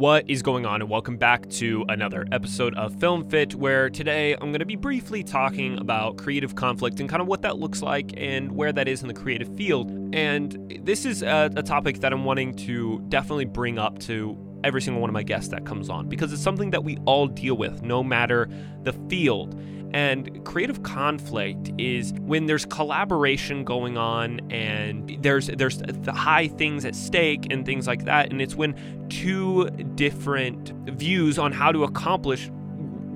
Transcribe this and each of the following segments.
What is going on, and welcome back to another episode of Film Fit, where today I'm going to be briefly talking about creative conflict and kind of what that looks like and where that is in the creative field. And this is a, a topic that I'm wanting to definitely bring up to every single one of my guests that comes on because it's something that we all deal with, no matter the field. And creative conflict is when there's collaboration going on and there's there's the high things at stake and things like that. And it's when two different views on how to accomplish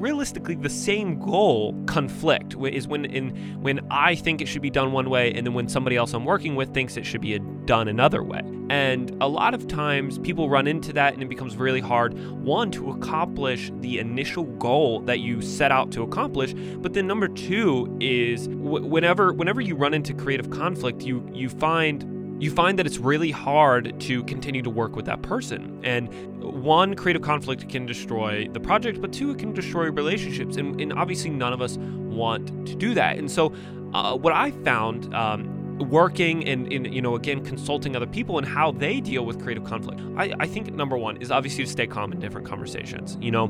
realistically the same goal conflict is when in when I think it should be done one way and then when somebody else I'm working with thinks it should be done another way. And a lot of times people run into that and it becomes really hard one to accomplish the initial goal that you set out to accomplish, but then number 2 is whenever whenever you run into creative conflict, you you find you find that it's really hard to continue to work with that person. And one, creative conflict can destroy the project, but two, it can destroy relationships. And, and obviously, none of us want to do that. And so, uh, what I found um, working and, you know again consulting other people and how they deal with creative conflict. I, I think number one is obviously to stay calm in different conversations. You know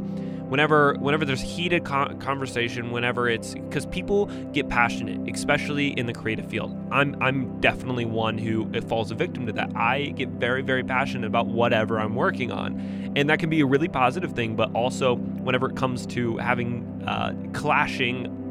whenever whenever there's heated conversation whenever it's because people get passionate especially in the creative field. I'm i'm definitely one who falls a victim to that. I get very very passionate about whatever i'm working on. And that can be a really positive thing but also whenever it comes to having uh, clashing uh,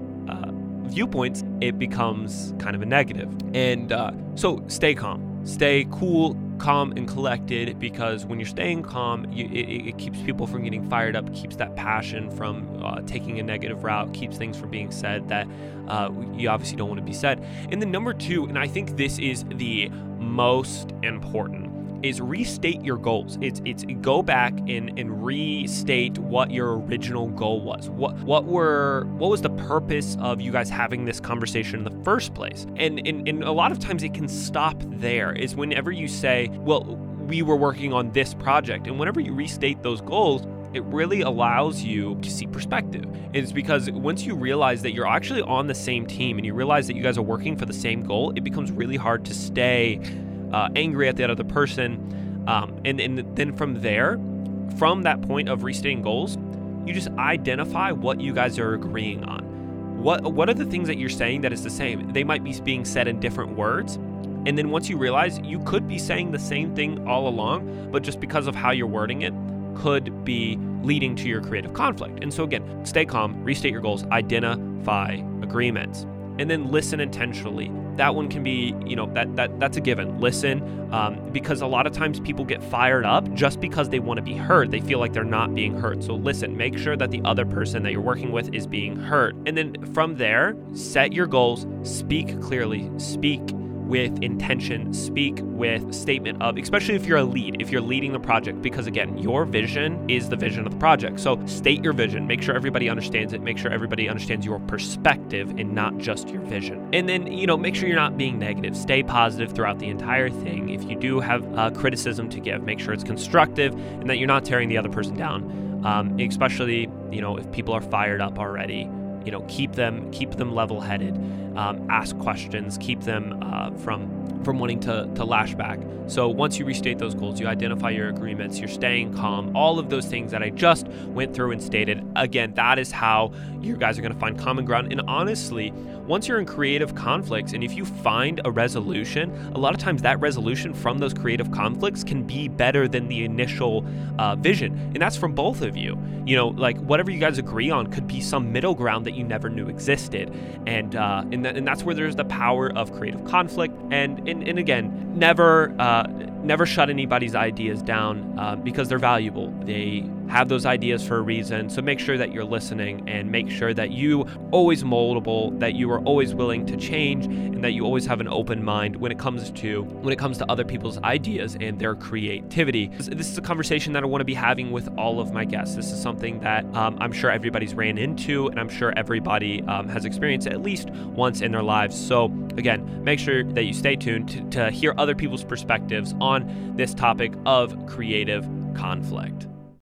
viewpoints, it becomes kind of a negative. And uh, so stay calm, stay cool, calm, and collected because when you're staying calm, you, it, it, keeps people from getting fired up, keeps that passion from uh, taking a negative route, keeps things from being said that uh, you obviously don't want to be said. And then number two, and I think this is the most important is restate your goals. It's it's go back and, and restate what your original goal was. What what were what was the purpose of you guys having this conversation in the first place? And and, and a lot of times it can stop there is whenever you say, well, we were working on this project. And whenever you restate those goals, it really allows you to see perspective. It's because once you realize that you're actually on the same team and you realize that you guys are working for the same goal, it becomes really hard to stay uh, angry at that other person. Um, and, and then from there, from that point of restating goals, you just identify what you guys are agreeing on. What, what are the things that you're saying that is the same? They might be being said in different words. And then once you realize you could be saying the same thing all along, but just because of how you're wording it, could be leading to your creative conflict. And so, again, stay calm, restate your goals, identify agreements, and then listen intentionally. That one can be you know that that that's a given. Listen um, because a lot of times people get fired up just because they want to be heard. They feel like they're not being heard. So listen make sure that the other person that you're working with is being heard. And then from there set your goals speak clearly speak with intention, speak with statement of, especially if you're a lead, if you're leading the project, because again, your vision is the vision of the project. So state your vision, make sure everybody understands it, make sure everybody understands your perspective and not just your vision. And then, you know, make sure you're not being negative, stay positive throughout the entire thing. If you do have uh, criticism to give, make sure it's constructive and that you're not tearing the other person down. Um, especially, you know, if people are fired up already you know keep them keep them level headed um, ask questions keep them uh, from from wanting to, to lash back. So once you restate those goals, you identify your agreements, you're staying calm, all of those things that I just went through and stated. Again, that is how you guys are going to find common ground. And honestly, once you're in creative conflicts and if you find a resolution, a lot of times that resolution from those creative conflicts can be better than the initial uh, vision. And that's from both of you. You know, like whatever you guys agree on could be some middle ground that you never knew existed. And, uh, and, th- and that's where there's the power of creative conflict. And, and, and again, never, uh, never shut anybody's ideas down uh, because they're valuable. They have those ideas for a reason. So make sure that you're listening and make sure that you always moldable, that you are always willing to change, and that you always have an open mind when it comes to when it comes to other people's ideas and their creativity. This is a conversation that I want to be having with all of my guests. This is something that um, I'm sure everybody's ran into, and I'm sure everybody um, has experienced at least once in their lives. So again, make sure that you stay tuned to, to hear other people's perspectives on this topic of creative conflict.